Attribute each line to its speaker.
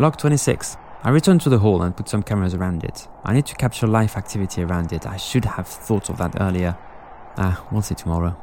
Speaker 1: Log 26. I returned to the hall and put some cameras around it. I need to capture life activity around it. I should have thought of that earlier. Ah, we'll see tomorrow.